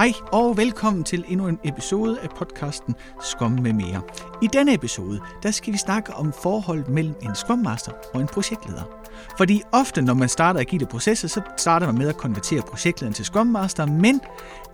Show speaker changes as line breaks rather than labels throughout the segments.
Hej og velkommen til endnu en episode af podcasten Skum med mere. I denne episode, der skal vi snakke om forholdet mellem en skummaster og en projektleder. Fordi ofte, når man starter agile processer, så starter man med at konvertere projektlederen til skummaster, men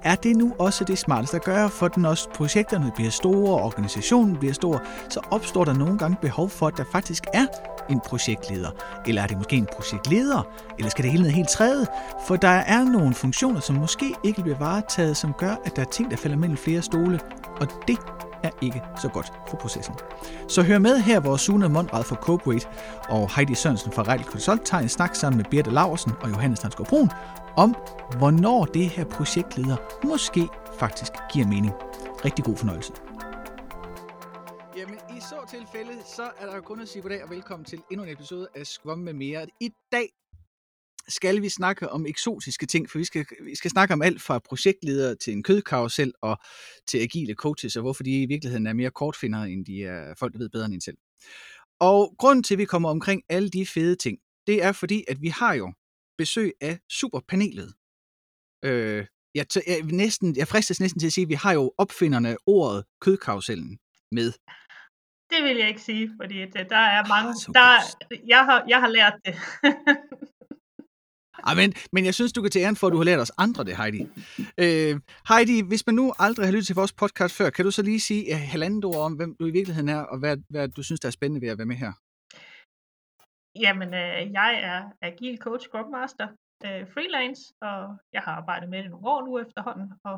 er det nu også det smarteste at gøre, for når projekterne bliver store, og organisationen bliver stor, så opstår der nogle gange behov for, at der faktisk er en projektleder? Eller er det måske en projektleder? Eller skal det hele ned helt træde? For der er nogle funktioner, som måske ikke bliver varetaget, som gør, at der er ting, der falder mellem flere stole. Og det er ikke så godt for processen. Så hør med her, hvor Sune Mondrad fra Cooperate og Heidi Sørensen fra Rejl Consult tager en snak sammen med Birte Laversen og Johannes Tansgaard Brun om, hvornår det her projektleder måske faktisk giver mening. Rigtig god fornøjelse. I så tilfælde, så er der jo kun at sige goddag og velkommen til endnu en episode af Skvom med mere. I dag skal vi snakke om eksotiske ting, for vi skal, vi skal snakke om alt fra projektledere til en kødkarusel og til agile coaches, og hvorfor de i virkeligheden er mere kortfindere, end de er folk, der ved bedre end en selv. Og grunden til, at vi kommer omkring alle de fede ting, det er fordi, at vi har jo besøg af superpanelet. Øh, jeg, jeg, næsten, jeg fristes næsten til at sige, at vi har jo opfinderne af ordet kødkarusellen med.
Det vil jeg ikke sige, fordi det, der er mange, ah, der, jeg, har, jeg har lært det.
Ej, men, men jeg synes, du kan til æren for, at du har lært os andre det, Heidi. Øh, Heidi, hvis man nu aldrig har lyttet til vores podcast før, kan du så lige sige uh, halvandet ord om, hvem du i virkeligheden er, og hvad, hvad du synes, der er spændende ved at være med her?
Jamen, øh, jeg er agil coach, Scrum Master, øh, freelance, og jeg har arbejdet med det nogle år nu efterhånden, og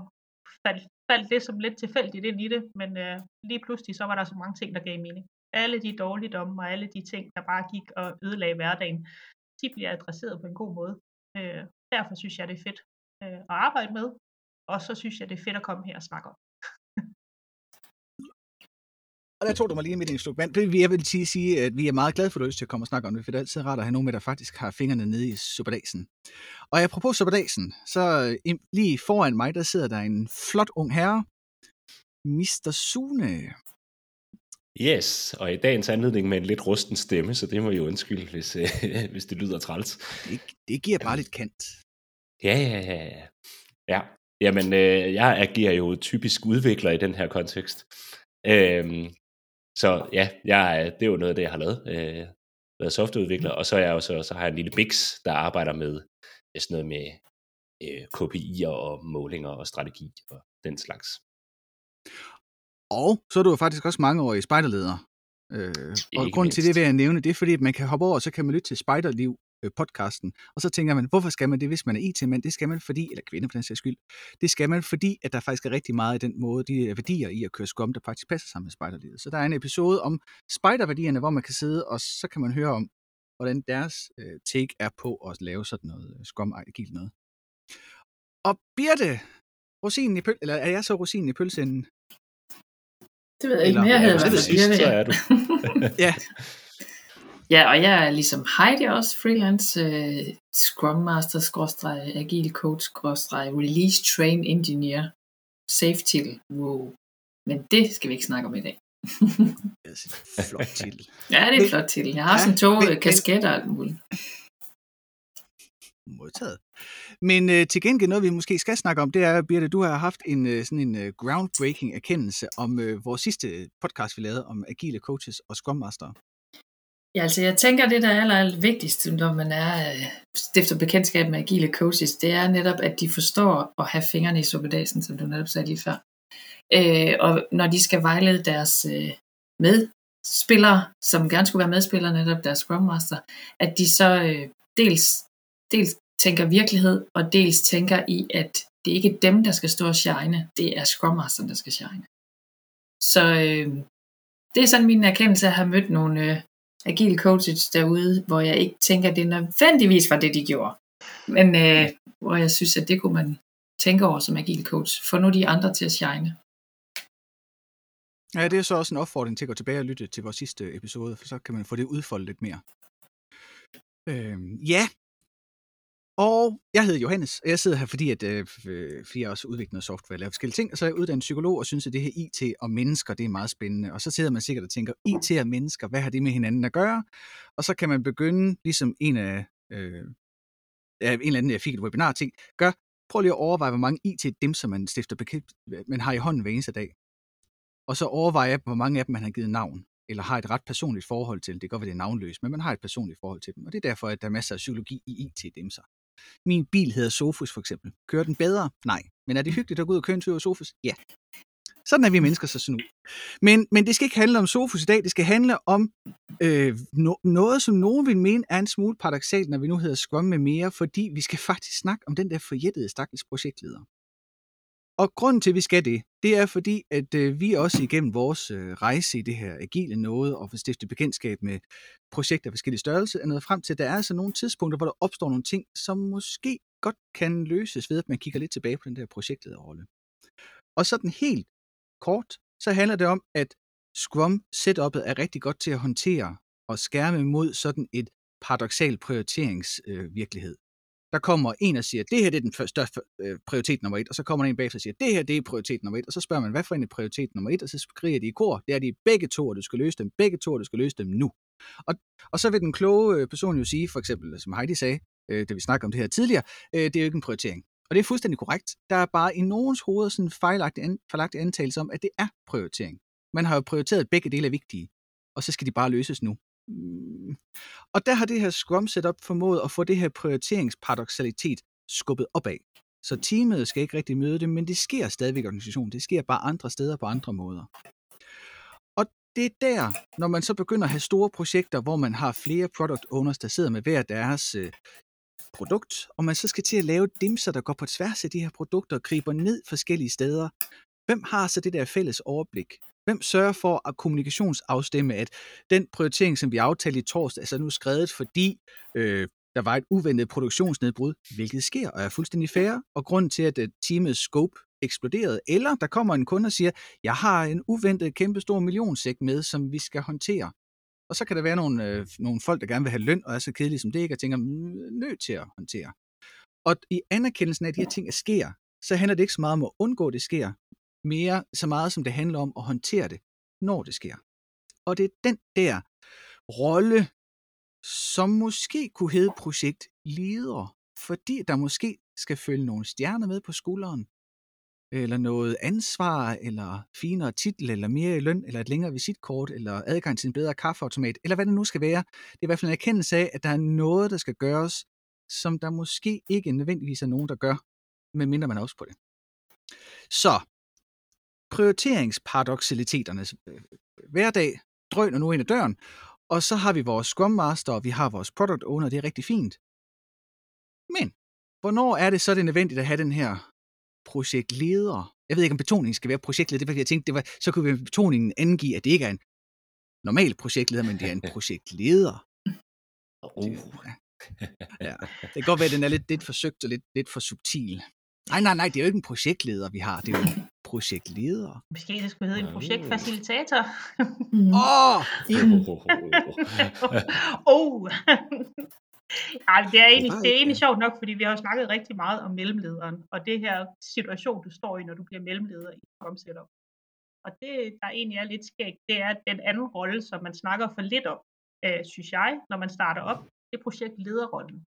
faldt, faldt det som lidt tilfældigt ind i det, men øh, lige pludselig så var der så mange ting, der gav mening. Alle de dårligdomme og alle de ting, der bare gik og ødelagde hverdagen, de bliver adresseret på en god måde. Øh, derfor synes jeg, det er fedt øh, at arbejde med, og så synes jeg, det er fedt at komme her og snakke om.
Og der tog du mig lige midt i en sluk vand. Jeg vil sige, sige, at vi er meget glade for, at du til at komme og snakke om det, for det er altid rart at have nogen med, der faktisk har fingrene nede i superdasen. Og apropos superdasen, så lige foran mig, der sidder der en flot ung herre, Mr. Sune.
Yes, og i dagens anledning med en lidt rusten stemme, så det må jeg undskylde, hvis, øh, hvis det lyder træls.
Det, det giver bare lidt kant.
Ja, ja, ja. Ja, jamen øh, jeg agerer jo typisk udvikler i den her kontekst. Øhm, så ja, jeg, det er jo noget af det, jeg har lavet. Øh, været softwareudvikler, og så, er jeg også, så har jeg en lille Bix, der arbejder med sådan noget med øh, KPI'er og målinger og strategi og den slags.
Og så er du jo faktisk også mange år i spejderleder. Øh, og grunden til det vil jeg nævne, det er fordi, at man kan hoppe over, og så kan man lytte til Spejderliv podcasten. Og så tænker man, hvorfor skal man det, hvis man er IT-mand? Det skal man fordi, eller kvinde for den sags skyld, det skal man fordi, at der faktisk er rigtig meget i den måde, de værdier i at køre skum, der faktisk passer sammen med spejderlivet. Så der er en episode om spejderværdierne, hvor man kan sidde, og så kan man høre om, hvordan deres øh, take er på at lave sådan noget øh, skum agil noget. Og Birte, rosinen i pøl, eller er jeg så rosinen i pølseenden?
Det ved jeg ikke, men jeg havde ja,
det sidst, så er du.
ja.
Ja, og jeg er ligesom Heidi også freelance uh, Scrum Master, skråstreg, Agile Coach, skråstreg, Release Train Engineer, Safety. Wow. Men det skal vi ikke snakke om i dag.
det flot titel.
Ja, det er en flot titel. Jeg har ja, sådan to men, kasketter og alt muligt.
Modtaget. Men øh, til gengæld noget, vi måske skal snakke om, det er, Birte, du har haft en øh, sådan en øh, groundbreaking erkendelse om øh, vores sidste podcast, vi lavede om agile coaches og scrum master.
Ja, altså jeg tænker, det der er aller, aller vigtigst, når man er øh, stifter bekendtskab med agile coaches, det er netop, at de forstår at have fingrene i suppedasen, som du netop sagde lige før. Øh, og når de skal vejlede deres øh, medspillere, som gerne skulle være medspillere, netop deres Scrum Master, at de så øh, dels, dels tænker virkelighed, og dels tænker i, at det ikke er dem, der skal stå og shine, det er Scrum Master, der skal shine. Så øh, det er sådan min erkendelse at have mødt nogle øh, agile coaches derude, hvor jeg ikke tænker, at det nødvendigvis var det, de gjorde. Men øh, hvor jeg synes, at det kunne man tænke over som agile coach. Få nu de andre til at shine.
Ja, det er så også en opfordring til at gå tilbage og lytte til vores sidste episode, for så kan man få det udfoldet lidt mere. Øhm, ja, og jeg hedder Johannes, og jeg sidder her, fordi, at, øh, øh, fordi jeg også udvikler noget software og laver forskellige ting, og så er jeg uddannet psykolog og synes, at det her IT og mennesker, det er meget spændende. Og så sidder man sikkert og tænker, IT og mennesker, hvad har det med hinanden at gøre? Og så kan man begynde, ligesom en af, øh, en eller anden, jeg fik et webinar ting, gør, prøv lige at overveje, hvor mange IT-dimser man stifter bekendt, man har i hånden hver eneste dag. Og så overveje, hvor mange af dem man har givet navn, eller har et ret personligt forhold til. Det kan godt være, det er navnløst, men man har et personligt forhold til dem. Og det er derfor, at der er masser af psykologi i IT-dimser. Min bil hedder Sofus for eksempel. Kører den bedre? Nej. Men er det hyggeligt at gå ud og køre en tur Sofus? Ja. Sådan er vi mennesker så snu. Men, men det skal ikke handle om Sofus i dag. Det skal handle om øh, no, noget, som nogen vil mene er en smule paradoxalt, når vi nu hedder Scrum med mere, fordi vi skal faktisk snakke om den der forjættede stakkels projektleder. Og grunden til, at vi skal det, det er fordi, at øh, vi også igennem vores øh, rejse i det her agile noget, og for stiftet bekendtskab med projekter af forskellige størrelse, er nået frem til, at der er altså nogle tidspunkter, hvor der opstår nogle ting, som måske godt kan løses ved, at man kigger lidt tilbage på den der projektlederrolle. Og sådan helt kort, så handler det om, at Scrum setupet er rigtig godt til at håndtere og skærme mod sådan et paradoxal prioriteringsvirkelighed. Øh, der kommer en og siger, det her det er den største øh, prioritet nummer et, og så kommer der en bagefter og siger, det her det er prioritet nummer et, og så spørger man, hvad for en er prioritet nummer et, og så skriger de i kor, det er de begge to, og du skal løse dem, begge to, og du skal løse dem nu. Og, og så vil den kloge øh, person jo sige, for eksempel, som Heidi sagde, øh, da vi snakkede om det her tidligere, øh, det er jo ikke en prioritering. Og det er fuldstændig korrekt. Der er bare i nogens hoveder sådan en fejlagtig, an, fejlagtig antagelse om, at det er prioritering. Man har jo prioriteret, at begge dele er vigtige, og så skal de bare løses nu. Mm. Og der har det her Scrum setup formået at få det her prioriteringsparadoxalitet skubbet opad. Så teamet skal ikke rigtig møde det, men det sker stadigvæk i organisationen. Det sker bare andre steder på andre måder. Og det er der, når man så begynder at have store projekter, hvor man har flere product owners, der sidder med hver deres øh, produkt, og man så skal til at lave dimser, der går på tværs af de her produkter og griber ned forskellige steder. Hvem har så det der fælles overblik? Hvem sørger for at kommunikationsafstemme, at den prioritering, som vi aftalte i torsdag, er så nu skrevet, fordi øh, der var et uventet produktionsnedbrud, hvilket sker og er fuldstændig fair, og grund til, at øh, teamets scope eksploderede, eller der kommer en kunde og siger, jeg har en uventet kæmpestor millionsæk med, som vi skal håndtere. Og så kan der være nogle, øh, nogle folk, der gerne vil have løn, og er så kedelige som det ikke, og tænker, mm, nødt til at håndtere. Og i anerkendelsen af, at de her ting sker, så handler det ikke så meget om at undgå, at det sker, mere så meget som det handler om at håndtere det, når det sker. Og det er den der rolle, som måske kunne hedde projekt leder, fordi der måske skal følge nogle stjerner med på skulderen, eller noget ansvar, eller finere titel, eller mere i løn, eller et længere visitkort, eller adgang til en bedre kaffeautomat, eller hvad det nu skal være. Det er i hvert fald en erkendelse af, at der er noget, der skal gøres, som der måske ikke nødvendigvis er nogen, der gør, medmindre man er også på det. Så prioriteringsparadoxaliteterne øh, hverdag drøner nu ind ad døren, og så har vi vores Scrum Master, og vi har vores Product Owner, det er rigtig fint. Men, hvornår er det så det nødvendigt at have den her projektleder? Jeg ved ikke, om betoningen skal være projektleder, det var, jeg tænkte, det var, så kunne vi betoningen angive, at det ikke er en normal projektleder, men det er en projektleder.
Oh.
ja. Det kan godt være, at den er lidt, lidt forsøgt og lidt, lidt for subtil. Nej, nej, nej, det er jo ikke en projektleder, vi har. Det er jo en projektleder.
Måske det skulle hedde en projektfacilitator.
Åh!
oh! Ej, det er egentlig, det er egentlig sjovt nok, fordi vi har jo snakket rigtig meget om mellemlederen, og det her situation, du står i, når du bliver mellemleder i Scrum Setup. Og det, der egentlig er lidt skægt, det er den anden rolle, som man snakker for lidt om, øh, synes jeg, når man starter op, det er projektlederrollen.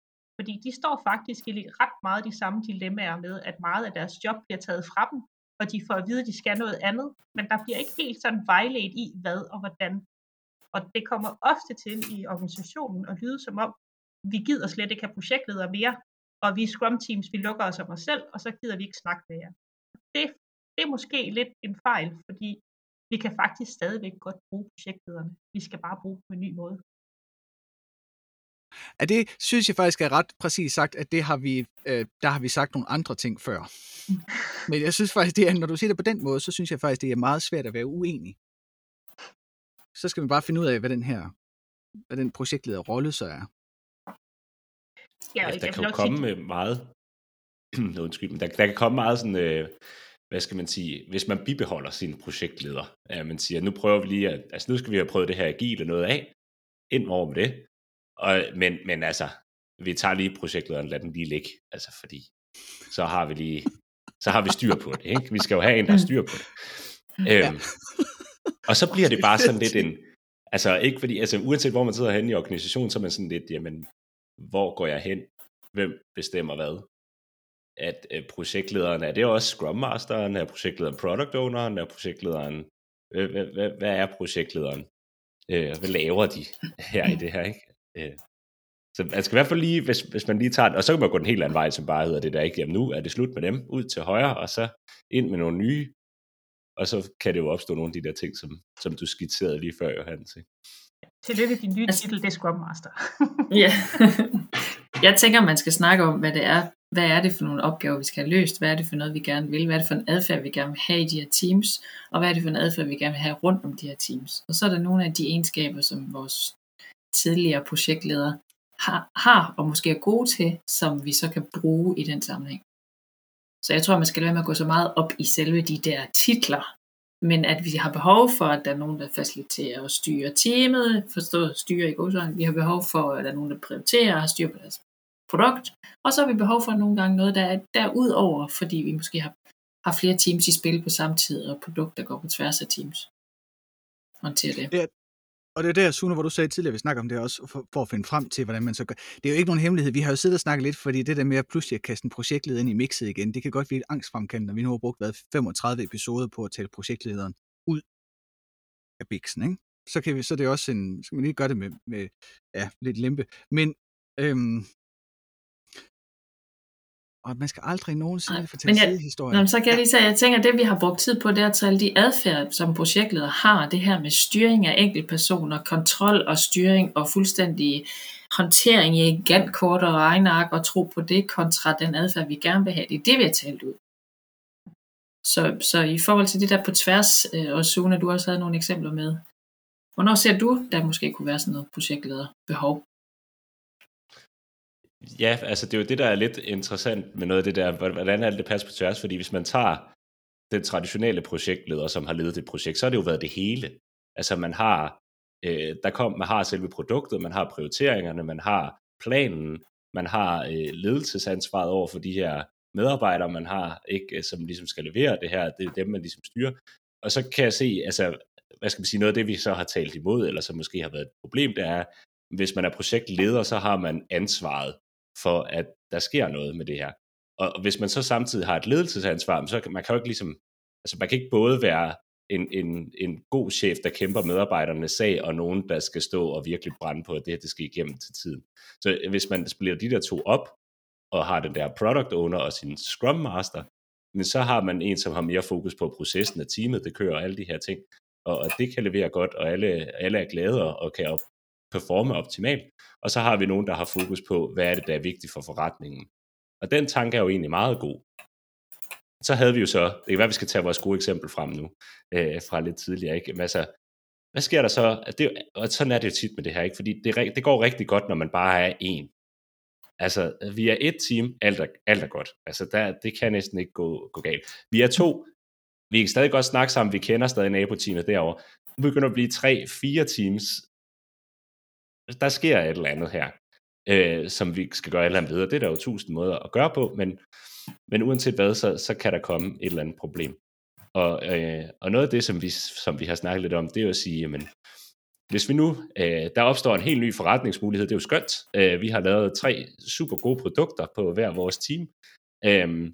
Fordi de står faktisk i ret meget de samme dilemmaer med, at meget af deres job bliver taget fra dem, og de får at vide, at de skal noget andet, men der bliver ikke helt sådan vejledt i, hvad og hvordan. Og det kommer ofte til i organisationen at lyde som om, vi gider slet ikke have projektledere mere, og vi Scrum Teams, vi lukker os om os selv, og så gider vi ikke snakke med jer. Det, det er måske lidt en fejl, fordi vi kan faktisk stadigvæk godt bruge projektlederne. Vi skal bare bruge dem på en ny måde.
At det synes jeg faktisk er ret præcis sagt, at det har vi, øh, der har vi sagt nogle andre ting før. Men jeg synes faktisk, det er, når du siger det på den måde, så synes jeg faktisk, det er meget svært at være uenig. Så skal man bare finde ud af, hvad den her, hvad den projektleder rolle så er.
Ja, altså, der kan jo komme sige... meget, undskyld, men der, der kan komme meget sådan, øh, hvad skal man sige, hvis man bibeholder sin projektleder, at man siger, nu prøver vi lige, at, altså nu skal vi have prøvet det her agile noget af, ind over med det, og, men, men altså, vi tager lige projektlederen, lad den lige ligge, altså fordi, så har vi lige, så har vi styr på det, ikke? Vi skal jo have en, der har styr på det. Ja. Øhm, og så bliver det bare sådan lidt en, altså ikke fordi, altså uanset hvor man sidder hen i organisationen, så er man sådan lidt, jamen, hvor går jeg hen? Hvem bestemmer hvad? at øh, projektlederen, er det også Scrum Masteren, er projektlederen Product Owneren, er projektlederen, hvad, hvad, hvad er projektlederen? Øh, hvad laver de her i det her, ikke? Øh, så man skal i hvert fald lige, hvis, hvis man lige tager det, og så kan man gå den helt anden vej, som bare hedder det der, ikke? Jamen nu er det slut med dem, ud til højre, og så ind med nogle nye, og så kan det jo opstå nogle af de der ting, som, som du skitserede lige før, Johannes. Ikke?
Tillykke din nye altså, titel, det er Scrum Master.
ja. Jeg tænker, man skal snakke om, hvad det er, hvad er det for nogle opgaver, vi skal have løst, hvad er det for noget, vi gerne vil, hvad er det for en adfærd, vi gerne vil have i de her teams, og hvad er det for en adfærd, vi gerne vil have rundt om de her teams. Og så er der nogle af de egenskaber, som vores tidligere projektledere har, har og måske er gode til, som vi så kan bruge i den sammenhæng. Så jeg tror, man skal være med at gå så meget op i selve de der titler, men at vi har behov for, at der er nogen, der faciliterer og styrer teamet, forstået styre i godsøjne. Vi har behov for, at der er nogen, der prioriterer og har styr på deres produkt. Og så har vi behov for nogle gange noget, der er derudover, fordi vi måske har, har flere teams i spil på samme tid, og produkter går på tværs af teams. Håndtere det.
Ja, og det er der, Sune, hvor du sagde tidligere, vi snakker om det også, for, for at finde frem til, hvordan man så gør. Det er jo ikke nogen hemmelighed. Vi har jo siddet og snakket lidt, fordi det der med at pludselig at kaste en projektleder ind i mixet igen, det kan godt blive angstfremkaldende, når vi nu har brugt hvad, 35 episoder på at tale projektlederen ud af biksen, ikke? Så, kan vi, så det er også en, så kan man lige gøre det med, med ja, lidt lempe. Men øhm, og man skal aldrig nogensinde fortælle
men jeg,
sidehistorier.
Nå, så kan jeg lige sige, at jeg tænker, at det vi har brugt tid på, det er at tale de adfærd, som projektleder har, det her med styring af enkeltpersoner, kontrol og styring og fuldstændig håndtering i gigantkort og regneark og tro på det, kontra den adfærd, vi gerne vil have. Det er det, vi har talt ud. Så, så i forhold til det der på tværs, øh, og Sune, du også havde nogle eksempler med, hvornår ser du, der måske kunne være sådan noget projektleder behov?
Ja, altså det er jo det, der er lidt interessant med noget af det der, hvordan alt det passer på tværs, fordi hvis man tager den traditionelle projektleder, som har ledet et projekt, så har det jo været det hele. Altså man har, øh, der kom, man har selve produktet, man har prioriteringerne, man har planen, man har øh, ledelsesansvaret over for de her medarbejdere, man har, ikke, øh, som ligesom skal levere det her, det er dem, man ligesom styrer. Og så kan jeg se, altså, hvad skal man sige, noget af det, vi så har talt imod, eller som måske har været et problem, det er, hvis man er projektleder, så har man ansvaret for, at der sker noget med det her. Og hvis man så samtidig har et ledelsesansvar, så kan man kan jo ikke ligesom, altså man kan ikke både være en, en, en god chef, der kæmper medarbejdernes sag, og nogen, der skal stå og virkelig brænde på, at det her det skal igennem til tiden. Så øh, hvis man splitter de der to op, og har den der product owner og sin scrum master, men så har man en, som har mere fokus på processen af teamet, det kører og alle de her ting, og, og det kan levere godt, og alle, alle er glade og kan op, performe optimalt. Og så har vi nogen, der har fokus på, hvad er det, der er vigtigt for forretningen. Og den tanke er jo egentlig meget god. Så havde vi jo så, det kan være, vi skal tage vores gode eksempel frem nu, øh, fra lidt tidligere, ikke? Men altså, hvad sker der så? Det, og sådan er det jo tit med det her, ikke? Fordi det, det går rigtig godt, når man bare er en. Altså, øh, vi er et team, alt er, alt er godt. Altså, der, det kan næsten ikke gå, gå galt. Vi er to, vi kan stadig godt snakke sammen, vi kender stadig naboteamet derovre. Nu begynder at blive tre, fire teams, Altså, der sker et eller andet her, øh, som vi skal gøre et eller andet videre. Det er der jo tusind måder at gøre på, men, men uanset hvad, så, så kan der komme et eller andet problem. Og, øh, og noget af det, som vi, som vi har snakket lidt om, det er jo at sige, jamen, hvis vi nu, øh, der opstår en helt ny forretningsmulighed, det er jo skønt. Øh, vi har lavet tre super gode produkter på hver vores team. Øh,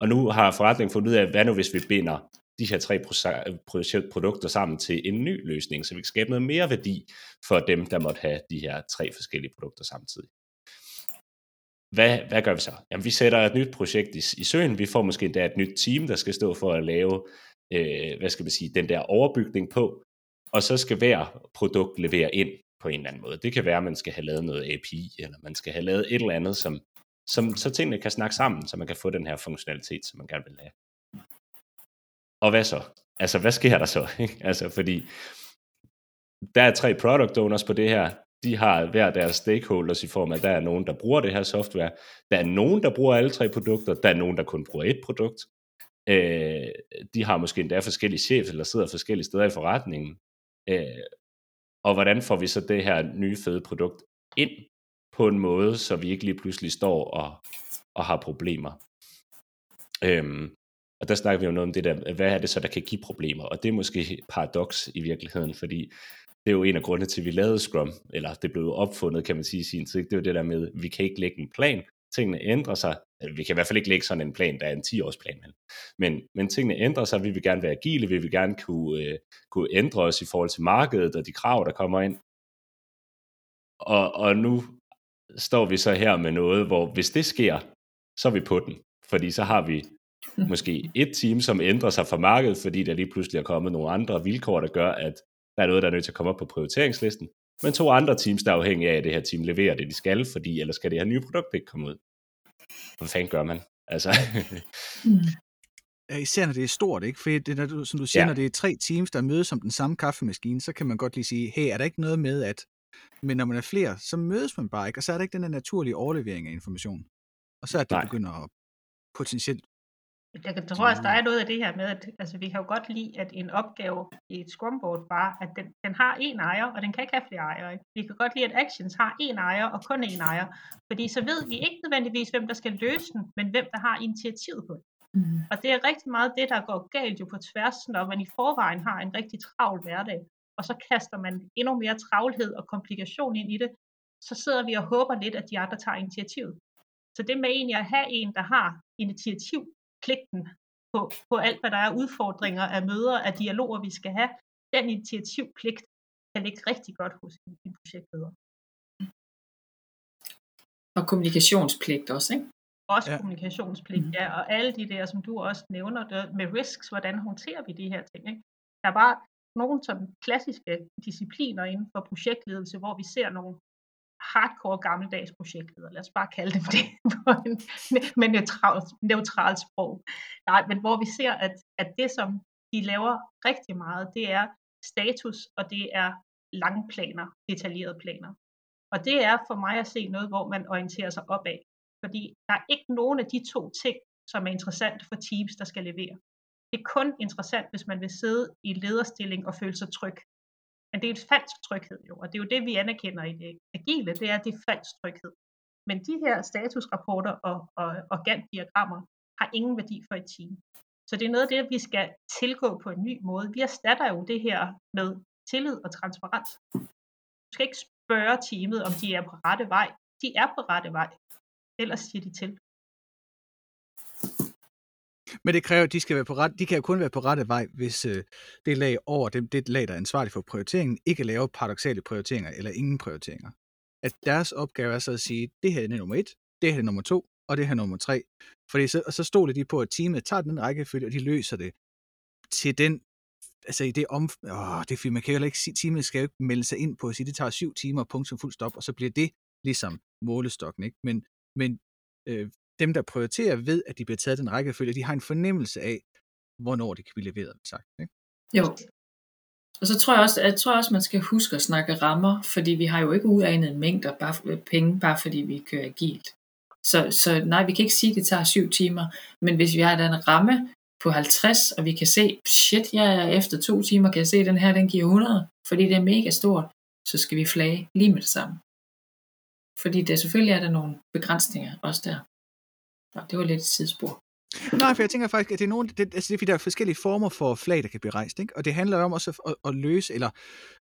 og nu har forretningen fundet ud af, hvad nu hvis vi binder de her tre produkter sammen til en ny løsning, så vi kan skabe noget mere værdi for dem, der måtte have de her tre forskellige produkter samtidig. Hvad, hvad gør vi så? Jamen, vi sætter et nyt projekt i, i søen. Vi får måske endda et nyt team, der skal stå for at lave, øh, hvad skal man sige, den der overbygning på. Og så skal hver produkt levere ind på en eller anden måde. Det kan være, at man skal have lavet noget API, eller man skal have lavet et eller andet, som, som, så tingene kan snakke sammen, så man kan få den her funktionalitet, som man gerne vil have og hvad så? Altså, hvad sker der så? altså, fordi der er tre product owners på det her. De har hver deres stakeholders i form af, at der er nogen, der bruger det her software. Der er nogen, der bruger alle tre produkter. Der er nogen, der kun bruger et produkt. Øh, de har måske endda forskellige chefer, eller sidder forskellige steder i forretningen. Øh, og hvordan får vi så det her nye fede produkt ind på en måde, så vi ikke lige pludselig står og, og har problemer. Øhm, og der snakker vi jo noget om det der, hvad er det så, der kan give problemer? Og det er måske paradoks i virkeligheden, fordi det er jo en af grundene til, at vi lavede Scrum, eller det blev opfundet, kan man sige, i sin tid. Det er jo det der med, at vi kan ikke lægge en plan, tingene ændrer sig. Øh, vi kan i hvert fald ikke lægge sådan en plan, der er en 10-årsplan, men, men, men tingene ændrer sig, vi vil gerne være agile, vi vil gerne kunne, øh, kunne ændre os i forhold til markedet og de krav, der kommer ind. Og, og nu står vi så her med noget, hvor hvis det sker, så er vi på den. Fordi så har vi måske et team, som ændrer sig fra markedet, fordi der lige pludselig er kommet nogle andre vilkår, der gør, at der er noget, der er nødt til at komme op på prioriteringslisten. Men to andre teams, der er afhængige af, at det her team leverer det, de skal, fordi ellers skal det her nye produkt ikke komme ud. Hvad fanden gør man? Altså.
Ja, især når det er stort, ikke? For det, når du, som du siger, ja. når det er tre teams, der mødes om den samme kaffemaskine, så kan man godt lige sige, hey, er der ikke noget med, at... Men når man er flere, så mødes man bare ikke, og så er der ikke den der naturlige overlevering af information. Og så er det Nej. begynder at potentielt
jeg kan tror også, der er noget af det her med, at altså, vi kan jo godt lide, at en opgave i et scrumboard bare, at den, den har én ejer, og den kan ikke have flere ejere. Ikke? Vi kan godt lide, at actions har én ejer og kun én ejer, fordi så ved vi ikke nødvendigvis, hvem der skal løse den, men hvem der har initiativet på det. Mm. Og det er rigtig meget det, der går galt jo på tværs, når man i forvejen har en rigtig travl hverdag, og så kaster man endnu mere travlhed og komplikation ind i det, så sidder vi og håber lidt, at de andre tager initiativet. Så det med egentlig at have en, der har initiativ pligten på, på alt, hvad der er udfordringer af møder, af dialoger, vi skal have, den initiativpligt kan ligge rigtig godt hos en, en projektleder.
Og kommunikationspligt også, ikke?
Også ja. kommunikationspligt, mm. ja. Og alle de der, som du også nævner, der, med risks, hvordan håndterer vi de her ting, ikke? Der er bare nogle sådan klassiske discipliner inden for projektledelse, hvor vi ser nogle hardcore gammeldags projektleder, lad os bare kalde dem det på en, med neutralt, neutralt sprog. Nej, men hvor vi ser, at, at det, som de laver rigtig meget, det er status, og det er lange planer, detaljerede planer. Og det er for mig at se noget, hvor man orienterer sig opad. Fordi der er ikke nogen af de to ting, som er interessant for teams, der skal levere. Det er kun interessant, hvis man vil sidde i lederstilling og føle sig tryg. Men det er et falsk tryghed jo, og det er jo det, vi anerkender i det agile, det er det falsk tryghed. Men de her statusrapporter og, og organdiagrammer har ingen værdi for et team. Så det er noget af det, vi skal tilgå på en ny måde. Vi erstatter jo det her med tillid og transparens. Du skal ikke spørge teamet, om de er på rette vej. De er på rette vej. Ellers siger de til.
Men det kræver, at de skal være på ret, de kan jo kun være på rette vej, hvis øh, det lag over dem, det lag, der er ansvarligt for prioriteringen, ikke laver paradoxale prioriteringer eller ingen prioriteringer. At deres opgave er så at sige, det her er nummer et, det her er nummer to, og det her er nummer tre. Fordi så, og så stoler de på, at teamet tager den rækkefølge, og de løser det til den altså i det om... Åh, det er man kan jo ikke sige, teamet skal jo ikke melde sig ind på at sige, det tager syv timer, punktum fuld stop, og så bliver det ligesom målestokken, ikke? Men, men øh, dem, der prioriterer, ved, at de bliver taget den rækkefølge, de har en fornemmelse af, hvornår det kan blive leveret, sagt. Ikke?
Jo. Og så tror jeg også, jeg tror også, man skal huske at snakke rammer, fordi vi har jo ikke uanede mængder bare, øh, penge, bare fordi vi kører agilt. Så, så nej, vi kan ikke sige, at det tager syv timer, men hvis vi har en ramme på 50, og vi kan se, shit, jeg ja, efter to timer kan jeg se, at den her, den giver 100, fordi det er mega stort, så skal vi flage lige med det samme. Fordi det selvfølgelig er der nogle begrænsninger også der. Nå, det var lidt et sidespor.
Nej, for jeg tænker faktisk, at det er, nogle, det, altså det er fordi, der er forskellige former for flag, der kan blive rejst. Ikke? Og det handler om også at, at, løse, eller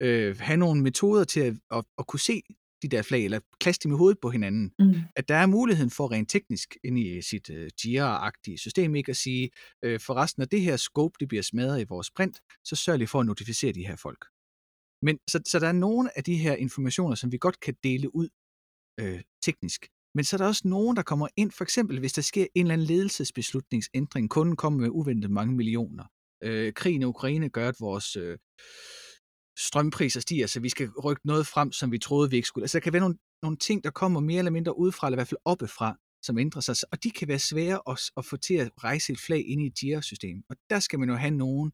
øh, have nogle metoder til at, at, at kunne se de der flag, eller klasse dem i hovedet på hinanden. Mm. At der er muligheden for rent teknisk ind i sit uh, Jira-agtige system, ikke at sige, øh, for resten af det her scope, det bliver smadret i vores sprint, så sørg lige for at notificere de her folk. Men så, så der er nogle af de her informationer, som vi godt kan dele ud øh, teknisk. Men så er der også nogen, der kommer ind, for eksempel hvis der sker en eller anden ledelsesbeslutningsændring, kunden kommer med uventet mange millioner. Øh, krigen i Ukraine gør, at vores øh, strømpriser stiger, så vi skal rykke noget frem, som vi troede, vi ikke skulle. Altså der kan være nogle, nogle ting, der kommer mere eller mindre udefra, eller i hvert fald oppefra, som ændrer sig, og de kan være svære at, at få til at rejse et flag ind i et JIRA-system. Og der skal man jo have nogen,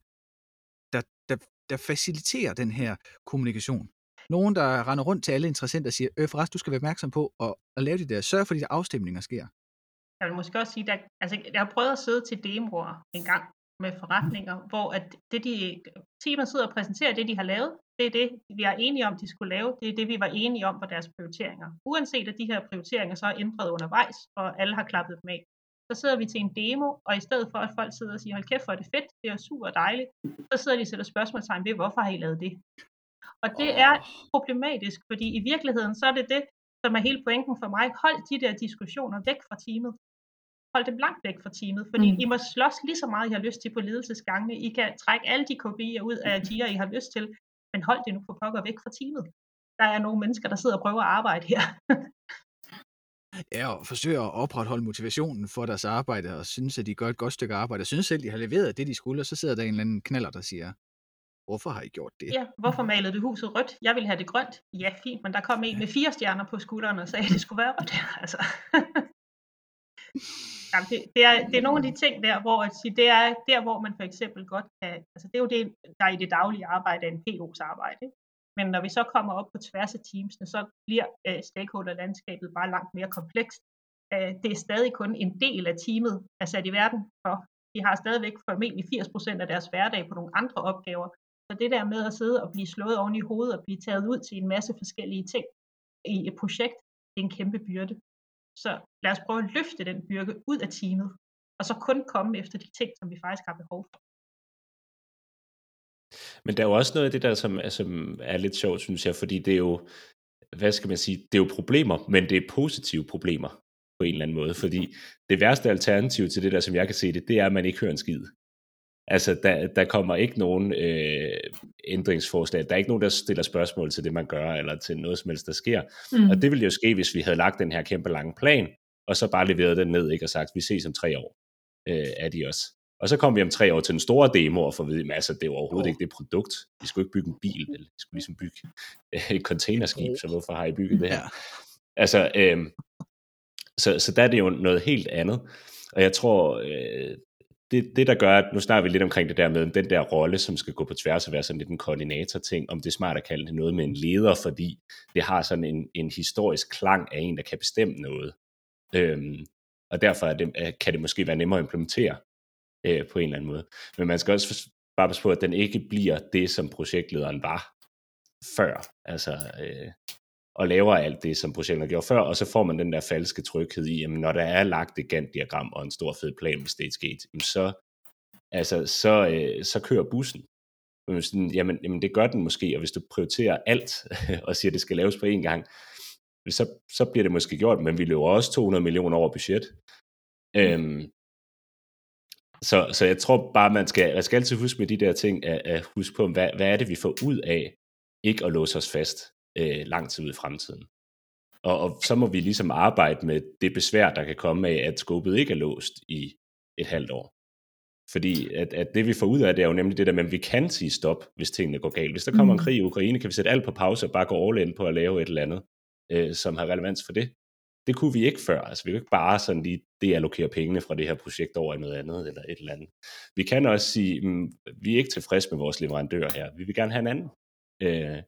der, der, der faciliterer den her kommunikation nogen, der render rundt til alle interessenter og siger, øh, forresten, du skal være opmærksom på at, at lave det der. Sørg for, at de afstemninger sker.
Jeg vil måske også sige, at altså, jeg har prøvet at sidde til demoer en gang med forretninger, mm. hvor at det, de teamet sidder og præsenterer det, de har lavet, det er det, vi er enige om, de skulle lave. Det er det, vi var enige om for deres prioriteringer. Uanset at de her prioriteringer så er ændret undervejs, og alle har klappet dem af. Så sidder vi til en demo, og i stedet for, at folk sidder og siger, hold kæft, hvor er det fedt, det er super dejligt, så sidder de og sætter spørgsmålstegn ved, hvorfor har I lavet det? Og det er problematisk, fordi i virkeligheden så er det det, som er hele pointen for mig. Hold de der diskussioner væk fra teamet. Hold dem langt væk fra teamet, fordi mm. I må slås lige så meget, I har lyst til på ledelsesgangene. I kan trække alle de KPI'er ud af de I har lyst til, men hold det nu på pokker væk fra teamet. Der er nogle mennesker, der sidder og prøver at arbejde her.
Ja, og forsøger at opretholde motivationen for deres arbejde, og synes, at de gør et godt stykke arbejde, og synes selv, de har leveret det, de skulle, og så sidder der en eller anden knaller, der siger, hvorfor har I gjort det?
Ja, hvorfor malede du huset rødt? Jeg vil have det grønt. Ja, fint, men der kom en med fire stjerner på skulderen og sagde, at det skulle være rødt. Altså. Jamen, det, det, er, det er nogle af de ting der, hvor at sige, det er der, hvor man for eksempel godt kan, altså det er jo det, der er i det daglige arbejde af en PO's arbejde. Ikke? Men når vi så kommer op på tværs af teamsene, så bliver øh, stakeholder-landskabet bare langt mere komplekst. Øh, det er stadig kun en del af teamet er sat i verden for. De har stadigvæk formentlig 80% af deres hverdag på nogle andre opgaver. Så det der med at sidde og blive slået oven i hovedet og blive taget ud til en masse forskellige ting i et projekt, det er en kæmpe byrde. Så lad os prøve at løfte den byrde ud af teamet, og så kun komme efter de ting, som vi faktisk har behov for.
Men der er jo også noget af det der, som, som er lidt sjovt, synes jeg, fordi det er jo, hvad skal man sige, det er jo problemer, men det er positive problemer på en eller anden måde, fordi det værste alternativ til det der, som jeg kan se det, det er, at man ikke hører en skid. Altså, der, der kommer ikke nogen øh, ændringsforslag. Der er ikke nogen, der stiller spørgsmål til det, man gør, eller til noget som helst, der sker. Mm. Og det ville jo ske, hvis vi havde lagt den her kæmpe lange plan, og så bare leveret den ned, ikke, og sagt, vi ses om tre år, øh, er de også. Og så kom vi om tre år til den store demo og får at vide, at altså, det er overhovedet oh. ikke det produkt. Vi skulle ikke bygge en bil, vel? Vi skulle ligesom bygge øh, et containerskib, så hvorfor har I bygget det her? Ja. Altså, øh, så, så der er det jo noget helt andet. Og jeg tror, øh, det, det der gør, at nu snakker vi lidt omkring det der med den der rolle, som skal gå på tværs og være sådan lidt en koordinator-ting, om det er smart at kalde det noget med en leder, fordi det har sådan en, en historisk klang af en, der kan bestemme noget. Øhm, og derfor er det, øh, kan det måske være nemmere at implementere øh, på en eller anden måde. Men man skal også bare passe på, at den ikke bliver det, som projektlederen var før. Altså, øh, og laver alt det, som projektet gjorde før, og så får man den der falske tryghed i, at når der er lagt et Gantt-diagram og en stor fed plan med StageGate, så, altså, så, øh, så kører bussen. Sådan, jamen, jamen, det gør den måske, og hvis du prioriterer alt, og siger, at det skal laves på én gang, så, så bliver det måske gjort, men vi løber også 200 millioner over budget. Øhm, så, så jeg tror bare, man skal, man skal altid huske med de der ting, at, at huske på, hvad, hvad er det, vi får ud af ikke at låse os fast øh, lang tid ud i fremtiden. Og, og så må vi ligesom arbejde med det besvær, der kan komme af, at skåbet ikke er låst i et halvt år. Fordi at, at det vi får ud af det er jo nemlig det der med, at vi kan sige stop, hvis tingene går galt. Hvis der kommer mm. en krig i Ukraine, kan vi sætte alt på pause og bare gå all in på at lave et eller andet, øh, som har relevans for det. Det kunne vi ikke før. Altså vi kan ikke bare sådan lige deallokere pengene fra det her projekt over i noget andet eller et eller andet. Vi kan også sige, mm, vi er ikke tilfredse med vores leverandør her. Vi vil gerne have en anden. Øh,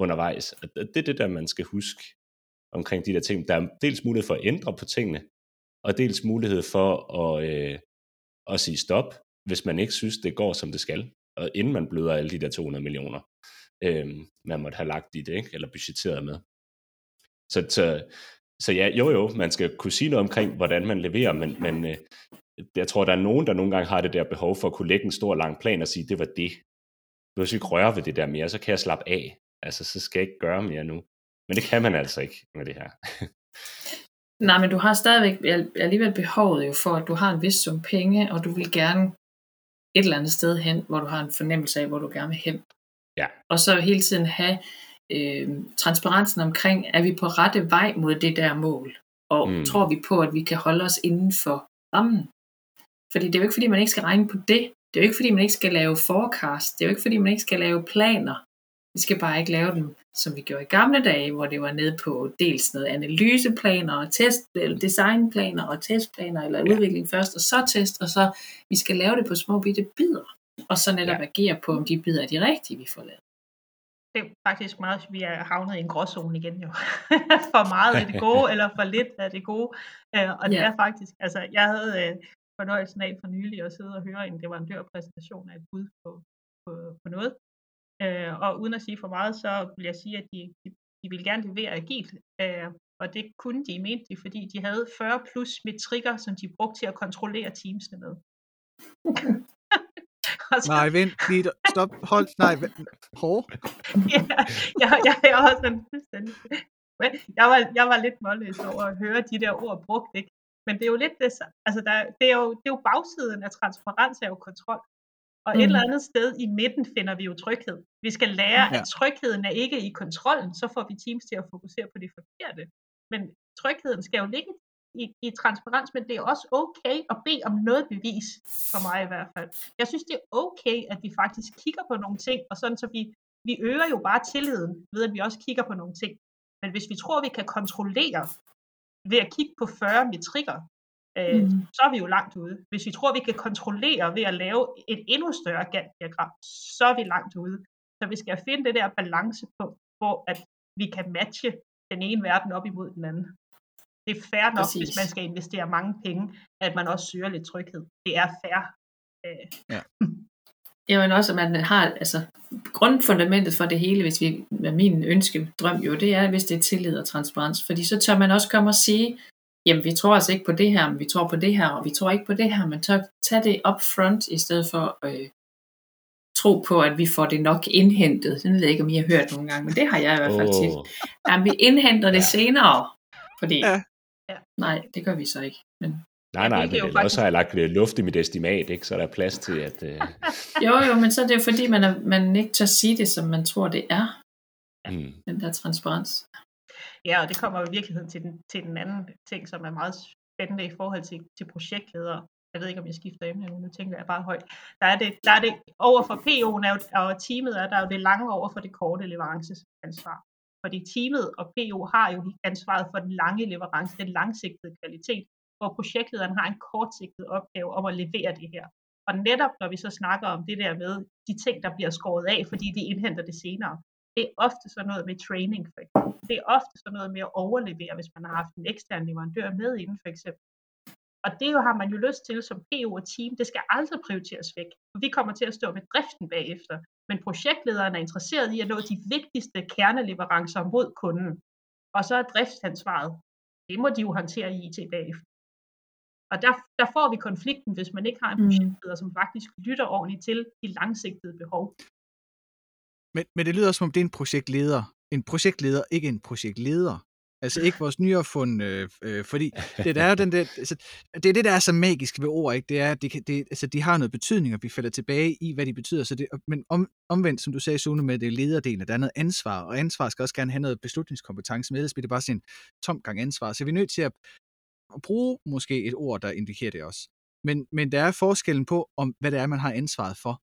undervejs. Og det er det der, man skal huske omkring de der ting. Der er dels mulighed for at ændre på tingene, og dels mulighed for at, øh, at sige stop, hvis man ikke synes, det går, som det skal, og inden man bløder alle de der 200 millioner, øh, man måtte have lagt i det, ikke? eller budgetteret med. Så, så, så ja, jo jo, man skal kunne sige noget omkring, hvordan man leverer, men, men øh, jeg tror, der er nogen, der nogle gange har det der behov for at kunne lægge en stor lang plan og sige, det var det. Hvis vi ikke røre ved det der mere, så kan jeg slappe af. Altså, så skal jeg ikke gøre mere nu. Men det kan man altså ikke med det her.
Nej, men du har stadigvæk alligevel behovet jo for, at du har en vis sum penge, og du vil gerne et eller andet sted hen, hvor du har en fornemmelse af, hvor du gerne vil hen.
Ja.
Og så hele tiden have øh, transparensen omkring, er vi på rette vej mod det der mål? Og mm. tror vi på, at vi kan holde os inden for rammen? Fordi det er jo ikke, fordi man ikke skal regne på det. Det er jo ikke, fordi man ikke skal lave forecast. Det er jo ikke, fordi man ikke skal lave planer. Vi skal bare ikke lave dem, som vi gjorde i gamle dage, hvor det var nede på dels noget analyseplaner og test, eller designplaner og testplaner, eller ja. udvikling først, og så test, og så vi skal lave det på små bitte bidder, og så netop ja. agere på, om de bidder er de rigtige, vi får lavet.
Det er faktisk meget, vi er havnet i en gråzone igen jo. for meget af det gode, eller for lidt af det gode. Øh, og det ja. er faktisk, altså jeg havde øh, fornøjelsen af for nylig at sidde og høre en, det var en dørpræsentation af et bud på, på, på noget, Øh, og uden at sige for meget, så vil jeg sige, at de, de, de ville gerne levere agilt. Øh, og det kunne de, mente de, fordi de havde 40 plus metrikker, som de brugte til at kontrollere teamsene med.
så... Nej, vent, lige, stop, hold, nej, vent, hår.
ja, jeg, jeg, jeg har også sådan fuldstændig. Men jeg var, jeg var lidt målløs over at høre de der ord brugt, ikke? Men det er jo lidt det, altså der, det, er jo, det er jo bagsiden af transparens er jo kontrol. Og mm. et eller andet sted i midten finder vi jo tryghed. Vi skal lære, ja. at trygheden er ikke i kontrollen, så får vi teams til at fokusere på det forkerte. Men trygheden skal jo ligge i, i transparens, men det er også okay at bede om noget bevis, for mig i hvert fald. Jeg synes, det er okay, at vi faktisk kigger på nogle ting, og sådan så vi, vi øger jo bare tilliden ved, at vi også kigger på nogle ting. Men hvis vi tror, vi kan kontrollere ved at kigge på 40 metrikker, øh, mm. så er vi jo langt ude. Hvis vi tror, vi kan kontrollere ved at lave et endnu større Gantt-diagram, så er vi langt ude. Så vi skal finde det der balance på, hvor at vi kan matche den ene verden op imod den anden. Det er fair nok, Præcis. hvis man skal investere mange penge, at man også søger lidt tryghed. Det er fair. Øh. Ja.
Jamen også, at man har, altså, grundfundamentet for det hele, hvis vi, med min ønske, drøm jo, det er, hvis det er tillid og transparens. Fordi så tør man også komme og sige, jamen vi tror altså ikke på det her, men vi tror på det her, og vi tror ikke på det her, men tør tage det up front, i stedet for øh, tro på, at vi får det nok indhentet. Det ved jeg ikke, om I har hørt nogle gange, men det har jeg i hvert fald oh. tit. Jamen vi indhenter det senere, fordi ja. nej, det gør vi så ikke. Men
Nej, nej, men faktisk... også har jeg lagt luft i mit estimat, ikke? så der er plads til, at... Uh...
jo, jo, men så er det jo fordi, man, er, man ikke tør sige det, som man tror, det er. Mm. Den der transparens.
Ja, og det kommer i virkeligheden til den, til den anden ting, som er meget spændende i forhold til, til projektledere. Jeg ved ikke, om jeg skifter emne nu, nu tænker jeg bare højt. Der er det, der er det over for PO'en og teamet er der er jo det lange over for det korte leveranceansvar. Fordi teamet og PO har jo ansvaret for den lange leverance, den langsigtede kvalitet, hvor projektlederen har en kortsigtet opgave om at levere det her. Og netop når vi så snakker om det der med de ting, der bliver skåret af, fordi de indhenter det senere, det er ofte sådan noget med training, for eksempel. Det er ofte sådan noget med at overlevere, hvis man har haft en ekstern leverandør med inden, for eksempel. Og det har man jo lyst til som PO og team. Det skal aldrig prioriteres væk. For vi kommer til at stå med driften bagefter. Men projektlederen er interesseret i at nå de vigtigste kerneleverancer mod kunden. Og så er driftsansvaret. Det må de jo håndtere i IT bagefter. Og der, der får vi konflikten, hvis man ikke har en mm. projektleder, som faktisk lytter ordentligt til de langsigtede behov.
Men, men det lyder som om, det er en projektleder. En projektleder, ikke en projektleder. Altså ikke vores nyopfundne, øh, øh, fordi det der er den der, altså, det er det, der er så magisk ved ord, ikke? Det er, det, kan, det, altså, de har noget betydning, og vi falder tilbage i, hvad de betyder. Så det, men om, omvendt, som du sagde, Sune, med det lederdelen, der er noget ansvar, og ansvar skal også gerne have noget beslutningskompetence, men ellers bliver det bare sådan en tom gang ansvar. Så vi er nødt til at, at bruge måske et ord, der indikerer det også. Men, men der er forskellen på, om hvad det er, man har ansvaret for.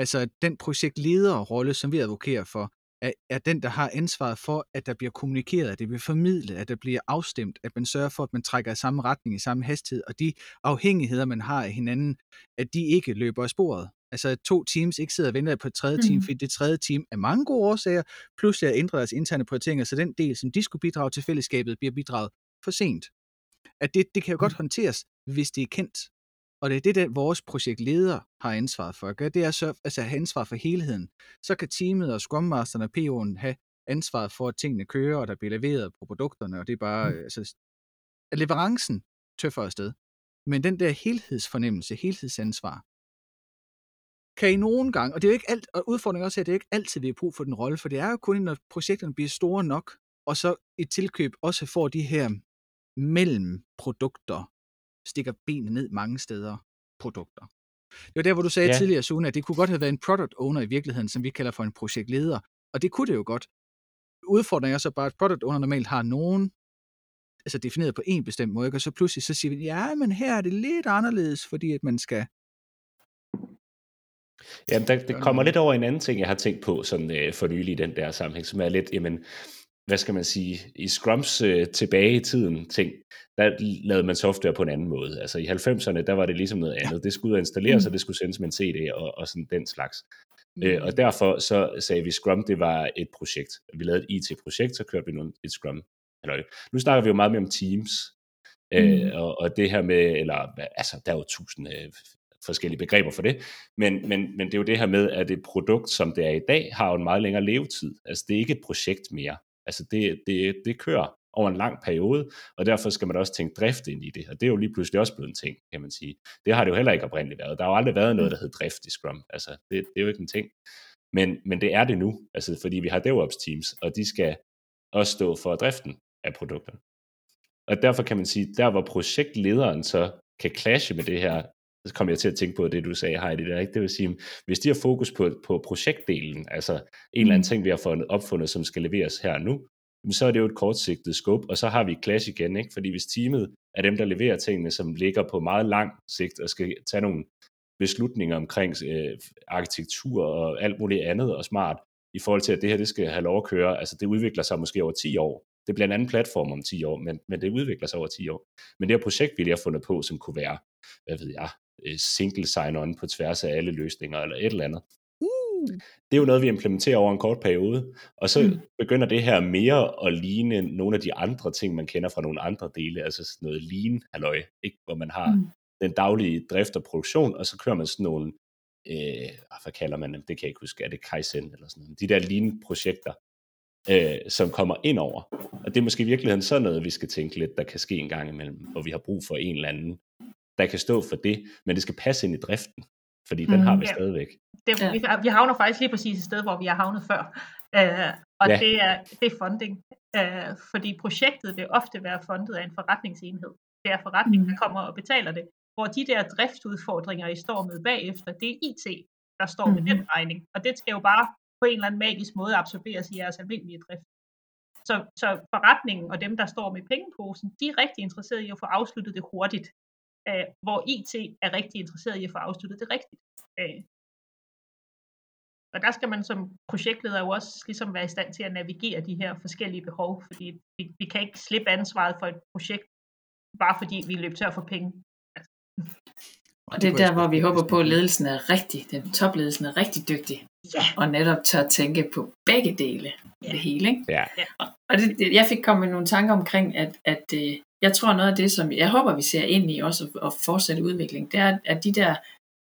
Altså den projektlederrolle, som vi advokerer for, er, er den, der har ansvaret for, at der bliver kommunikeret, at det bliver formidlet, at der bliver afstemt, at man sørger for, at man trækker i samme retning, i samme hastighed, og de afhængigheder, man har af hinanden, at de ikke løber af sporet. Altså at to teams ikke sidder og venter på et tredje team, mm. fordi det tredje team af mange gode årsager, pludselig at ændre deres interne prioriteringer, så den del, som de skulle bidrage til fællesskabet, bliver bidraget for sent. At det, det kan jo godt mm. håndteres, hvis det er kendt. Og det er det, der vores projektleder har ansvaret for at gøre. Det er så, altså at have ansvar for helheden. Så kan teamet og Scrum Masteren og PO'en have ansvaret for, at tingene kører, og der bliver leveret på produkterne, og det er bare, mm. altså, at leverancen tøffer afsted. Men den der helhedsfornemmelse, helhedsansvar, kan I nogen gang, og det er jo ikke alt, og udfordringen også er, at det er ikke altid, vi har brug for den rolle, for det er jo kun, når projekterne bliver store nok, og så i tilkøb også får de her mellemprodukter, stikker benene ned mange steder produkter. Det var der, hvor du sagde ja. tidligere, Sune, at det kunne godt have været en product owner i virkeligheden, som vi kalder for en projektleder. Og det kunne det jo godt. Udfordringen er så bare, at product owner normalt har nogen, altså defineret på en bestemt måde, og så pludselig så siger vi, ja, men her er det lidt anderledes, fordi at man skal
Ja, der, det kommer lidt over en anden ting, jeg har tænkt på sådan øh, for nylig i den der sammenhæng, som er lidt, jamen, hvad skal man sige, i Scrums øh, tilbage i tiden ting, der lavede man software på en anden måde. Altså i 90'erne, der var det ligesom noget andet. Det skulle installeres, mm. og det skulle sendes med en CD og, og sådan den slags. Mm. Øh, og derfor så sagde vi, Scrum, det var et projekt. Vi lavede et IT-projekt, så kørte vi nogle, et Scrum. Eller, nu snakker vi jo meget mere om Teams, øh, mm. øh, og, og det her med, eller altså, der er jo tusind øh, forskellige begreber for det, men, men, men det er jo det her med, at et produkt, som det er i dag, har jo en meget længere levetid. Altså det er ikke et projekt mere. Altså det, det, det kører over en lang periode, og derfor skal man også tænke drift ind i det, og det er jo lige pludselig også blevet en ting, kan man sige. Det har det jo heller ikke oprindeligt været. Der har jo aldrig været noget, der hed drift i Scrum. Altså, det, det er jo ikke en ting. Men, men det er det nu, altså, fordi vi har DevOps teams, og de skal også stå for driften af produkterne. Og derfor kan man sige, der hvor projektlederen så kan clashe med det her, så kommer jeg til at tænke på det, du sagde, Heidi, det, er ikke? det vil sige, hvis de har fokus på, på projektdelen, altså en eller anden ting, vi har fundet, opfundet, som skal leveres her nu, så er det jo et kortsigtet scope, og så har vi clash igen, ikke? fordi hvis teamet er dem, der leverer tingene, som ligger på meget lang sigt og skal tage nogle beslutninger omkring øh, arkitektur og alt muligt andet og smart, i forhold til, at det her det skal have lov at køre, altså det udvikler sig måske over 10 år. Det bliver en anden platform om 10 år, men, men det udvikler sig over 10 år. Men det her projekt, vi lige har fundet på, som kunne være, hvad ved jeg, single sign-on på tværs af alle løsninger eller et eller andet. Uh. Det er jo noget, vi implementerer over en kort periode, og så mm. begynder det her mere at ligne nogle af de andre ting, man kender fra nogle andre dele, altså sådan noget lean halløj, ikke? hvor man har mm. den daglige drift og produktion, og så kører man sådan nogle, øh, hvad kalder man dem, det kan jeg ikke huske, er det Kaizen eller sådan noget, de der lean-projekter, øh, som kommer ind over. Og det er måske i virkeligheden sådan noget, vi skal tænke lidt, der kan ske en gang imellem, hvor vi har brug for en eller anden, der kan stå for det, men det skal passe ind i driften, fordi den mm, har vi ja. stadigvæk.
Det, ja. vi, vi havner faktisk lige præcis et sted, hvor vi har havnet før, uh, og ja. det, er, det er funding. Uh, fordi projektet vil ofte være fundet af en forretningsenhed. Det er forretningen, mm. der kommer og betaler det. Hvor de der driftsudfordringer, I står med bagefter, det er IT, der står mm. med den regning. Og det skal jo bare på en eller anden magisk måde absorberes i jeres almindelige drift. Så, så forretningen og dem, der står med pengeposen, de er rigtig interesserede i at få afsluttet det hurtigt, øh, hvor IT er rigtig interesseret i at få afsluttet det rigtigt. Øh. Og der skal man som projektleder jo også ligesom være i stand til at navigere de her forskellige behov, fordi vi, vi kan ikke slippe ansvaret for et projekt, bare fordi vi løber tør for penge. Altså.
Og det er der, hvor vi håber på, at ledelsen er rigtig, den topledelsen er rigtig dygtig. Ja. Og netop tør tænke på begge dele. Ja. Det hele, ikke?
Ja.
Og det, jeg fik kommet nogle tanker omkring, at, at øh, jeg tror noget af det, som jeg håber, vi ser ind i også og fortsætte udvikling, det er, at de der,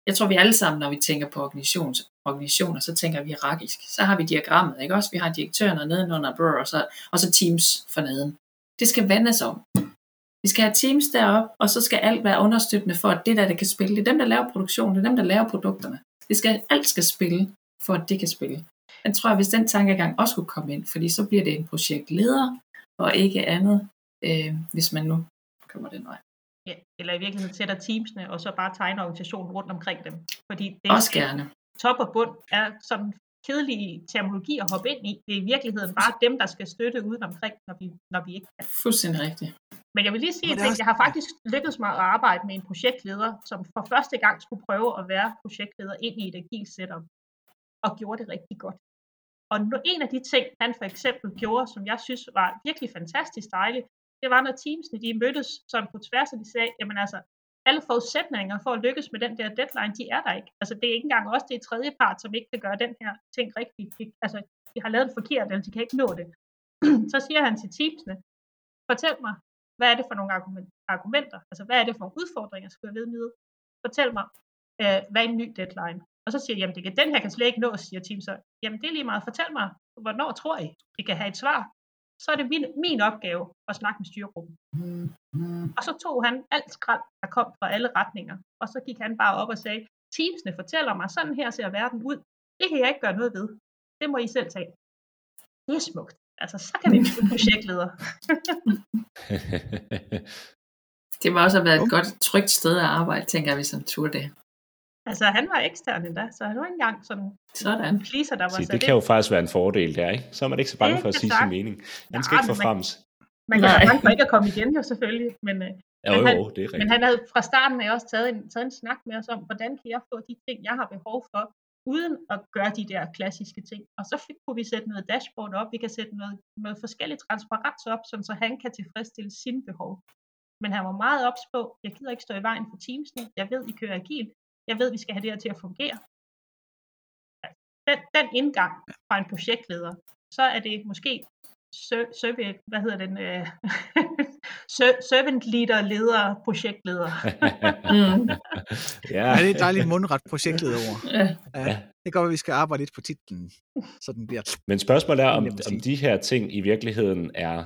jeg tror vi alle sammen, når vi tænker på organisations, organisationer, så tænker vi hierarkisk. Så har vi diagrammet, ikke også? Vi har direktøren nedenunder, bror, og så, og så teams for neden. Det skal vendes om. Vi skal have teams deroppe, og så skal alt være understøttende for, at det der, det kan spille. Det er dem, der laver produktion, det er dem, der laver produkterne. Det skal, alt skal spille, for at det kan spille. Jeg tror, at hvis den tankegang også kunne komme ind, fordi så bliver det en projektleder, og ikke andet, øh, hvis man nu kommer den vej.
Ja, eller i virkeligheden sætter teamsene, og så bare tegner organisationen rundt omkring dem. Fordi
det også gerne.
Top og bund er sådan kedelig terminologi at hoppe ind i. Det er i virkeligheden bare dem, der skal støtte uden omkring, når vi, når vi ikke kan.
Fuldstændig rigtigt.
Men jeg vil lige sige, at jeg har faktisk lykkedes mig at arbejde med en projektleder, som for første gang skulle prøve at være projektleder ind i et agilt setup, og gjorde det rigtig godt. Og en af de ting, han for eksempel gjorde, som jeg synes var virkelig fantastisk dejligt, det var, når teamsene de mødtes sådan på tværs, og de sagde, jamen altså, alle forudsætninger for at lykkes med den der deadline, de er der ikke. Altså det er ikke engang også det tredje part, som ikke kan gøre den her ting rigtigt. De, altså, de har lavet det forkert, eller de kan ikke nå det. så siger han til teamsene, fortæl mig, hvad er det for nogle argumenter? Altså hvad er det for udfordringer, skal jeg vide med? Fortæl mig, øh, hvad er en ny deadline? Og så siger jeg, jamen det kan, den her kan slet ikke nås, siger team så. Jamen det er lige meget, fortæl mig, hvornår tror I, I kan have et svar? Så er det min, min opgave at snakke med styregruppen. Og så tog han alt skrald, der kom fra alle retninger, og så gik han bare op og sagde, teamsene fortæller mig, sådan her ser verden ud. Det kan jeg ikke gøre noget ved. Det må I selv tage. Det er smukt. Altså, så kan vi blive projektleder.
det må også have været et godt, trygt sted at arbejde, tænker jeg, hvis han turde det.
Altså, han var ekstern endda, så han var ikke engang sådan,
sådan.
en pleaser, der var
sat Det kan jo faktisk være en fordel der, ikke? Så er man ikke så bange for at sige sin mening. Han skal ja, ikke forfremmes.
Man, man kan være bange for ikke at komme igen, jo selvfølgelig, men, øh,
jo, men, han, jo, det er
men han havde fra starten af også taget en, taget en snak med os om, hvordan kan jeg få de ting, jeg har behov for, uden at gøre de der klassiske ting. Og så fik, kunne vi sætte noget dashboard op, vi kan sætte noget, noget forskelligt transparens op, sådan, så han kan tilfredsstille sine behov. Men han var meget ops på, jeg gider ikke stå i vejen for teamsene, jeg ved, I kører agil, jeg ved, vi skal have det her til at fungere. Den, den indgang fra en projektleder, så er det måske servant, hvad hedder den, øh, servant leader, leder, projektleder.
mm. ja. ja, det er et dejligt mundret projektlederord. Ja. ja. Det går, at vi skal arbejde lidt på titlen, så den bliver...
Men spørgsmålet er, om, om de her ting i virkeligheden er...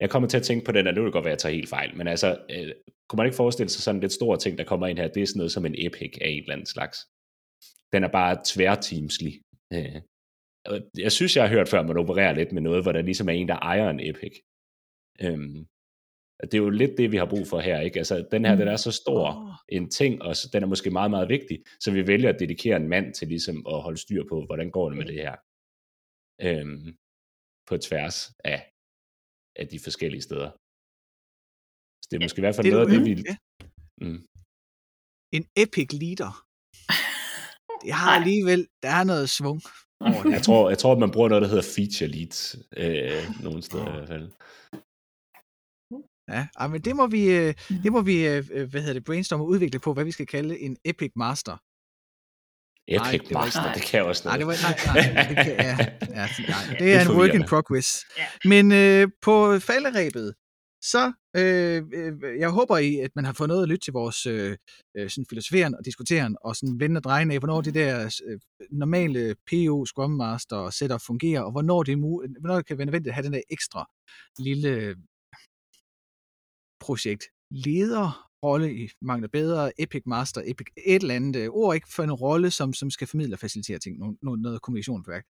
Jeg kommer til at tænke på den, og nu vil det godt være, at jeg tager helt fejl, men altså, øh, kunne man ikke forestille sig sådan lidt stor ting, der kommer ind her, det er sådan noget som en epic af en eller anden slags. Den er bare tværteamslig. Øh, jeg synes, jeg har hørt før, at man opererer lidt med noget, hvor der ligesom er en, der ejer en Epic. Øhm, det er jo lidt det, vi har brug for her, ikke? Altså, den her, mm. den er så stor oh. en ting, og den er måske meget, meget vigtig, så vi vælger at dedikere en mand til ligesom at holde styr på, hvordan går det med det her. Øhm, på tværs af, af de forskellige steder. Det er måske i hvert fald det noget af det, vi... Ja.
Mm. En epic leader. Det har alligevel, der er noget svung.
Jeg tror, jeg tror, at man bruger noget, der hedder feature leads, øh, nogle steder i hvert fald.
Ja, men det må vi, øh, det må vi øh, øh, hvad hedder det, brainstorme og udvikle på, hvad vi skal kalde en epic master.
Epic nej, Master, det, det kan jeg også noget.
Nej, det, var, nej, nej, det, kan, ja, ja, nej, det er en work in progress. Men øh, på falderæbet, så øh, øh, jeg håber I, at man har fået noget at lytte til vores øh, øh sådan filosoferen og diskuteren og sådan vende og dreje af, hvornår det der øh, normale PO Scrum Master setup fungerer, og hvornår det, er mu- hvornår det kan være nødvendigt at have den der ekstra lille projekt leder rolle i mangler bedre, Epic Master, Epic et eller andet øh, ord, ikke for en rolle, som, som skal formidle og facilitere ting, noget, noget værk.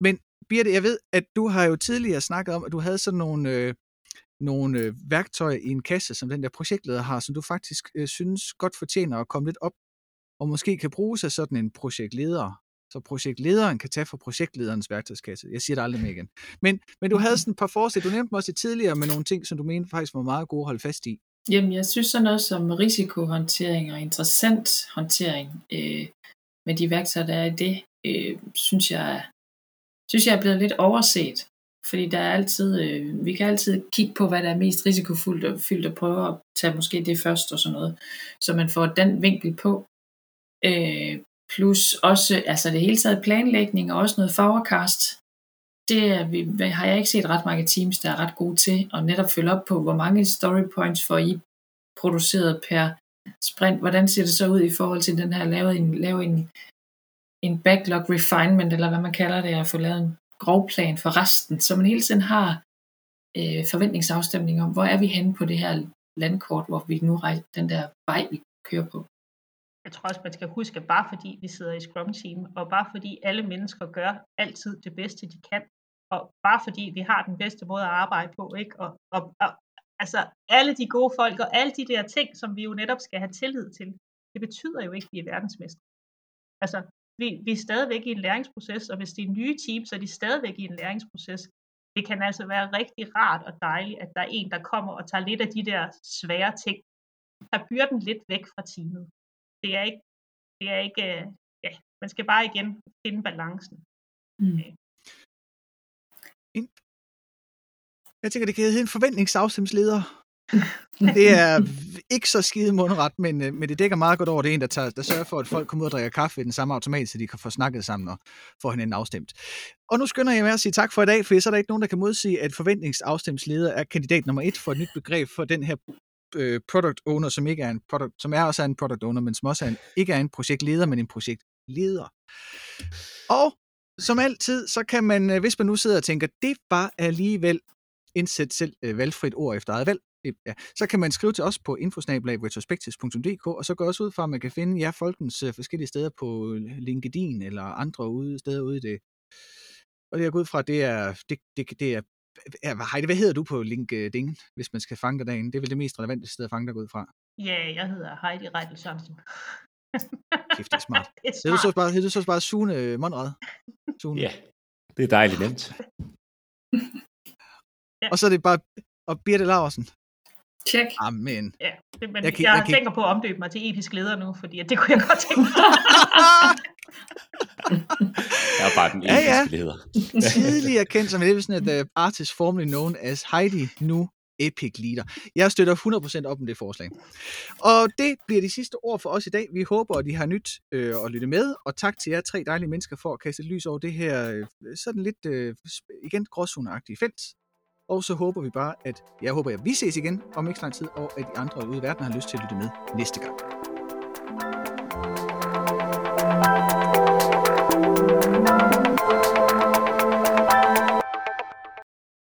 Men Birte, jeg ved, at du har jo tidligere snakket om, at du havde sådan nogle, øh, nogle øh, værktøjer i en kasse, som den der projektleder har, som du faktisk øh, synes godt fortjener at komme lidt op, og måske kan bruges af sådan en projektleder så projektlederen kan tage fra projektlederens værktøjskasse. Jeg siger det aldrig mere igen. Men, men du havde sådan et par forslag, du nævnte mig også tidligere med nogle ting, som du mente faktisk var meget gode at holde fast i.
Jamen, jeg synes sådan noget som risikohåndtering og interessant håndtering øh, med de værktøjer, der er i det, øh, synes, jeg, synes jeg er blevet lidt overset. Fordi der er altid, øh, vi kan altid kigge på, hvad der er mest risikofuldt og fyldt og prøve at tage måske det først og sådan noget. Så man får den vinkel på. Øh, plus også altså det hele taget planlægning og også noget forecast. Det er, vi, har jeg ikke set ret mange teams, der er ret gode til at netop følge op på, hvor mange story points får I produceret per sprint. Hvordan ser det så ud i forhold til den her, lave en, lave en, en backlog refinement, eller hvad man kalder det, at få lavet en grovplan for resten, så man hele tiden har øh, forventningsafstemning om, hvor er vi henne på det her landkort, hvor vi nu rejser den der vej, vi kører på
jeg tror også, man skal huske, at bare fordi vi sidder i Scrum Team, og bare fordi alle mennesker gør altid det bedste, de kan, og bare fordi vi har den bedste måde at arbejde på, ikke? Og, og, og altså alle de gode folk og alle de der ting, som vi jo netop skal have tillid til, det betyder jo ikke, at vi er verdensmester. Altså, vi, vi er stadigvæk i en læringsproces, og hvis det er nye teams, så er de stadigvæk i en læringsproces. Det kan altså være rigtig rart og dejligt, at der er en, der kommer og tager lidt af de der svære ting, der byrden lidt væk fra teamet det er ikke, det er ikke, øh, ja, man skal bare igen finde balancen. Mm. Øh.
Jeg tænker, det kan hedde en forventningsafstemsleder det er ikke så skide mundret, men, øh, men det dækker meget godt over det en, der, tager, der sørger for, at folk kommer ud og drikker kaffe i den samme automat, så de kan få snakket sammen og få hinanden afstemt. Og nu skynder jeg med at sige tak for i dag, for så er der ikke nogen, der kan modsige, at forventningsafstemsleder er kandidat nummer et for et nyt begreb for den her øh, product owner, som ikke er en product, som er også er en product owner, men som også er en, ikke er en projektleder, men en projektleder. Og som altid, så kan man, øh, hvis man nu sidder og tænker, det var alligevel indsæt selv øh, valgfrit ord efter eget valg, ja, så kan man skrive til os på infosnabelag.retrospectus.dk, og så går også ud fra, at man kan finde jer folkens øh, forskellige steder på LinkedIn eller andre ude, steder ude i det. Og det jeg går ud fra, det er, det, det, det er Ja, Heidi, hvad hedder du på LinkedIn, hvis man skal fange dig derinde? Det er vel det mest relevante sted at fange dig ud fra.
Ja, jeg hedder Heidi Reitel Sørensen.
Kæft, det er smart. det er smart. Hedder du så bare, hedder du så bare Sune Monrad?
Sune. Ja, det er dejligt nemt.
ja. Og så er det bare, og Birte Laversen.
Tjek.
Amen.
Ja, det, men jeg, kan, jeg, jeg tænker på at omdøbe mig til episk leder nu, fordi det kunne jeg godt tænke mig.
jeg er bare den episke ja, ja. leder.
Tidligere kendt som det sådan et uh, artist formerly known as Heidi, nu Epic Leader. Jeg støtter 100% op om det forslag. Og det bliver de sidste ord for os i dag. Vi håber, at I har nyt øh, at lytte med, og tak til jer tre dejlige mennesker for at kaste lys over det her øh, sådan lidt, øh, igen, gråzoneagtige felt. Og så håber vi bare, at jeg håber, at vi ses igen om ikke så lang tid, og at de andre ude i verden har lyst til at lytte med næste gang.